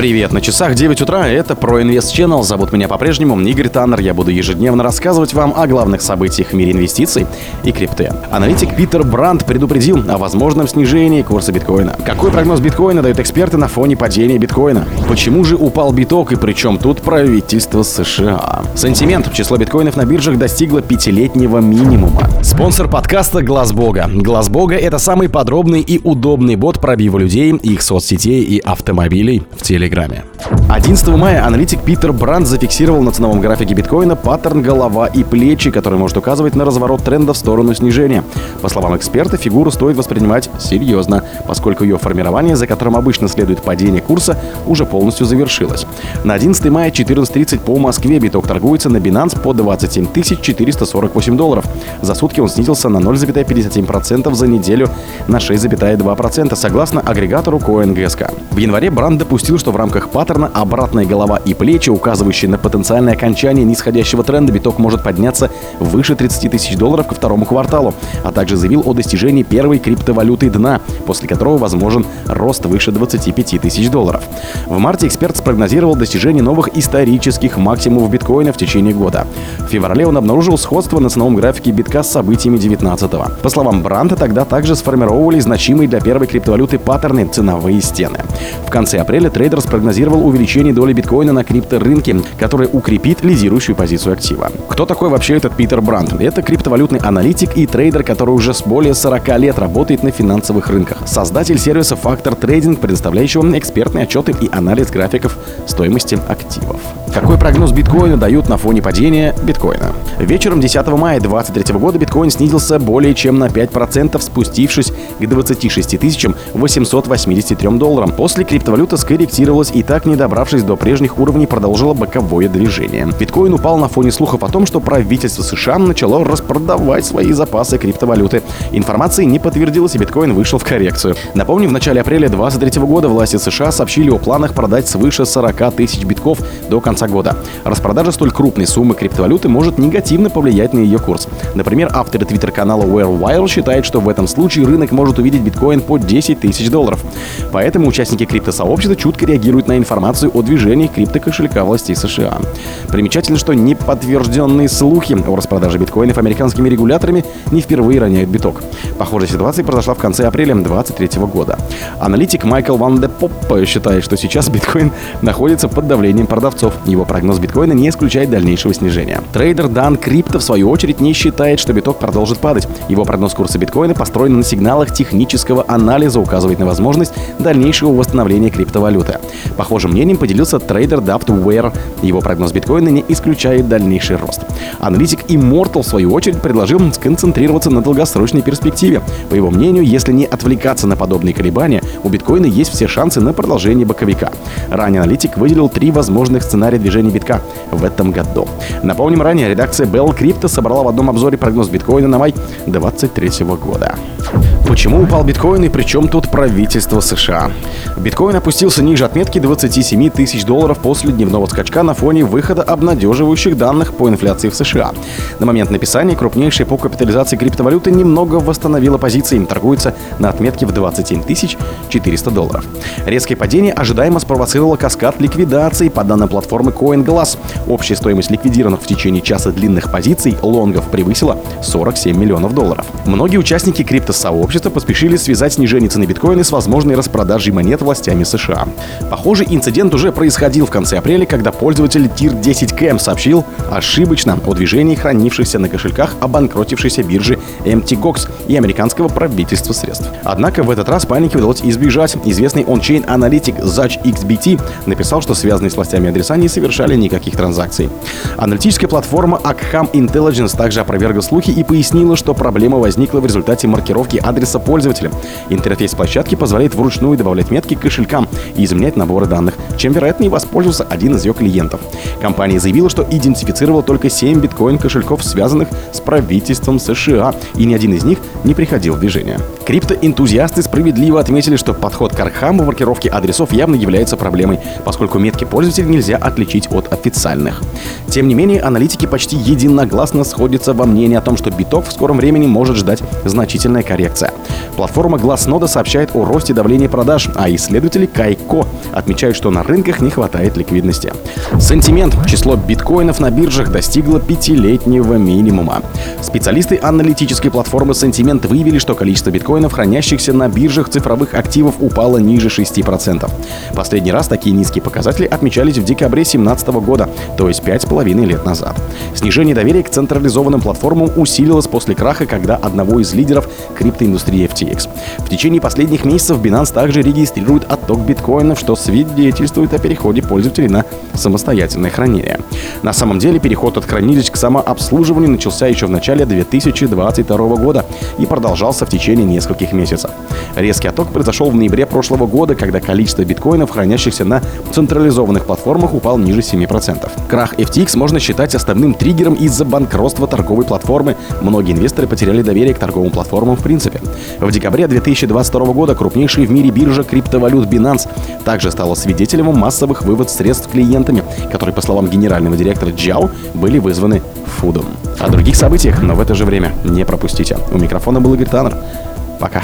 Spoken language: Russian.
Привет, на часах 9 утра, это про Инвест Channel. Зовут меня по-прежнему Игорь Таннер. Я буду ежедневно рассказывать вам о главных событиях в мире инвестиций и крипты. Аналитик Питер Бранд предупредил о возможном снижении курса биткоина. Какой прогноз биткоина дают эксперты на фоне падения биткоина? Почему же упал биток и причем тут правительство США? Сантимент. Число биткоинов на биржах достигло пятилетнего минимума. Спонсор подкаста Глаз Бога. Глаз Бога это самый подробный и удобный бот пробива людей, их соцсетей и автомобилей в теле Телеграме. 11 мая аналитик Питер Бранд зафиксировал на ценовом графике биткоина паттерн голова и плечи, который может указывать на разворот тренда в сторону снижения. По словам эксперта, фигуру стоит воспринимать серьезно, поскольку ее формирование, за которым обычно следует падение курса, уже полностью завершилось. На 11 мая 14.30 по Москве биток торгуется на Binance по 27 448 долларов. За сутки он снизился на 0,57% за неделю на 6,2% согласно агрегатору CoinGSK. В январе Бранд допустил, что в рамках паттерна обратная голова и плечи, указывающие на потенциальное окончание нисходящего тренда, биток может подняться выше 30 тысяч долларов ко второму кварталу, а также заявил о достижении первой криптовалюты дна, после которого возможен рост выше 25 тысяч долларов. В марте эксперт спрогнозировал достижение новых исторических максимумов биткоина в течение года. В феврале он обнаружил сходство на ценовом графике битка с событиями 19-го. По словам Бранта, тогда также сформировали значимые для первой криптовалюты паттерны ценовые стены. В конце апреля трейдер спрогнозировал увеличение доли биткоина на крипторынке, которое укрепит лидирующую позицию актива. Кто такой вообще этот Питер Бранд? Это криптовалютный аналитик и трейдер, который уже с более 40 лет работает на финансовых рынках. Создатель сервиса Factor Trading, предоставляющего экспертные отчеты и анализ графиков стоимости активов. Какой прогноз биткоина дают на фоне падения биткоина? Вечером 10 мая 2023 года биткоин снизился более чем на 5%, спустившись к 26 883 долларам. После криптовалюта скорректировалась и так, не добравшись до прежних уровней, продолжила боковое движение. Биткоин упал на фоне слухов о том, что правительство США начало распродавать свои запасы криптовалюты. Информация не подтвердилась, и биткоин вышел в коррекцию. Напомню, в начале апреля 2023 года власти США сообщили о планах продать свыше 40 тысяч битков до конца года. Распродажа столь крупной суммы криптовалюты может негативно повлиять на ее курс. Например, авторы твиттер-канала WhereWire считают, что в этом случае рынок может увидеть биткоин по 10 тысяч долларов. Поэтому участники криптосообщества чутко реагируют на информацию о движении криптокошелька властей США. Примечательно, что неподтвержденные слухи о распродаже биткоинов американскими регуляторами не впервые роняют биток. Похожая ситуация произошла в конце апреля 2023 года. Аналитик Майкл Ван де Поп считает, что сейчас биткоин находится под давлением продавцов. Его прогноз биткоина не исключает дальнейшего снижения. Трейдер Daan Crypto, в свою очередь, не считает, что биток продолжит падать. Его прогноз курса биткоина построен на сигналах технического анализа, указывает на возможность дальнейшего восстановления криптовалюты. Похожим мнением поделился трейдер Daftware. Его прогноз биткоина не исключает дальнейший рост. Аналитик Immortal, в свою очередь, предложил сконцентрироваться на долгосрочной перспективе. По его мнению, если не отвлекаться на подобные колебания, у биткоина есть все шансы на продолжение боковика. Ранее аналитик выделил три возможных сценария движения битка в этом году. Напомним, ранее редакция Bell Crypto собрала в одном обзоре прогноз биткоина на май 2023 года. Почему упал биткоин и причем тут правительство США? Биткоин опустился ниже отметки 27 тысяч долларов после дневного скачка на фоне выхода обнадеживающих данных по инфляции в США. На момент написания крупнейшая по капитализации криптовалюты немного восстановила позиции, торгуется на отметке в 27 тысяч 400 долларов. Резкое падение ожидаемо спровоцировало каскад ликвидаций по данным платформы CoinGlass. Общая стоимость ликвидированных в течение часа длинных позиций лонгов превысила 47 миллионов долларов. Многие участники криптосообщества сообщества поспешили связать снижение цены биткоина с возможной распродажей монет властями США. Похожий инцидент уже происходил в конце апреля, когда пользователь TIR 10 Cam сообщил ошибочно о движении хранившихся на кошельках обанкротившейся биржи MTGOX и американского правительства средств. Однако в этот раз паники удалось избежать. Известный ончейн аналитик Zach XBT написал, что связанные с властями адреса не совершали никаких транзакций. Аналитическая платформа Akham Intelligence также опровергла слухи и пояснила, что проблема возникла в результате маркировки адреса пользователя. Интерфейс площадки позволяет вручную добавлять метки к кошелькам и изменять наборы данных, чем, вероятно, и воспользовался один из ее клиентов. Компания заявила, что идентифицировала только 7 биткоин-кошельков, связанных с правительством США, и ни один из них не приходил в движение. Криптоэнтузиасты справедливо отметили, что подход к Архаму маркировки адресов явно является проблемой, поскольку метки пользователя нельзя отличить от официальных. Тем не менее, аналитики почти единогласно сходятся во мнении о том, что биток в скором времени может ждать значительная коррекция. Платформа Glassnode сообщает о росте давления продаж, а исследователи Кайко отмечают, что на рынках не хватает ликвидности. Сентимент. Число биткоинов на биржах достигло пятилетнего минимума. Специалисты аналитической платформы Sentiment выявили, что количество биткоинов, хранящихся на биржах цифровых активов, упало ниже 6%. Последний раз такие низкие показатели отмечались в декабре 2017 года, то есть 5,5 лет назад. Снижение доверия к централизованным платформам усилилось после краха, когда одного из лидеров криптоиндустрии FTX. В течение последних месяцев Binance также регистрирует отток биткоинов, что свидетельствует о переходе пользователей на самостоятельное хранение. На самом деле переход от хранилищ к самообслуживанию начался еще в начале 2022 года и продолжался в течение нескольких месяцев. Резкий отток произошел в ноябре прошлого года, когда количество биткоинов, хранящихся на централизованных платформах, упал ниже 7%. Крах FTX можно считать основным триггером из-за банкротства торговой платформы. Многие инвесторы потеряли доверие к торговым платформам в принципе. В декабре 2022 года крупнейшая в мире биржа криптовалют Binance также стала свидетелем массовых вывод средств клиентами, которые, по словам генерального директора Джао, были вызваны фудом. О других событиях, но в это же время не пропустите. У микрофона был Игорь Таннер. Пока.